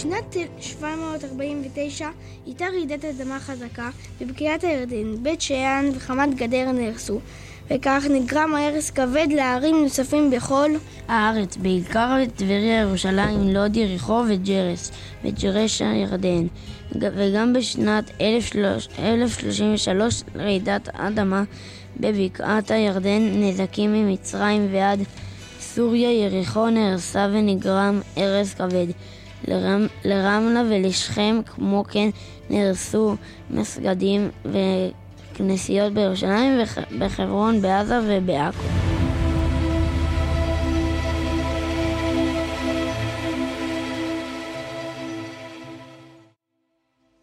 בשנת 749 הייתה רעידת אדמה חזקה בבקעת הירדן, בית שאן וחמת גדר נהרסו, וכך נגרם הרס כבד לערים נוספים בכל הארץ, בעיקר בטבריה, ירושלים, לוד, יריחו וג'רס, וג'רש הירדן. וגם בשנת 1033 רעידת אדמה בבקעת הירדן, נזקים ממצרים ועד סוריה, יריחו נהרסה ונגרם הרס כבד. לרמ, לרמלה ולשכם, כמו כן נהרסו מסגדים וכנסיות בירושלים, בחברון, בעזה ובעכו.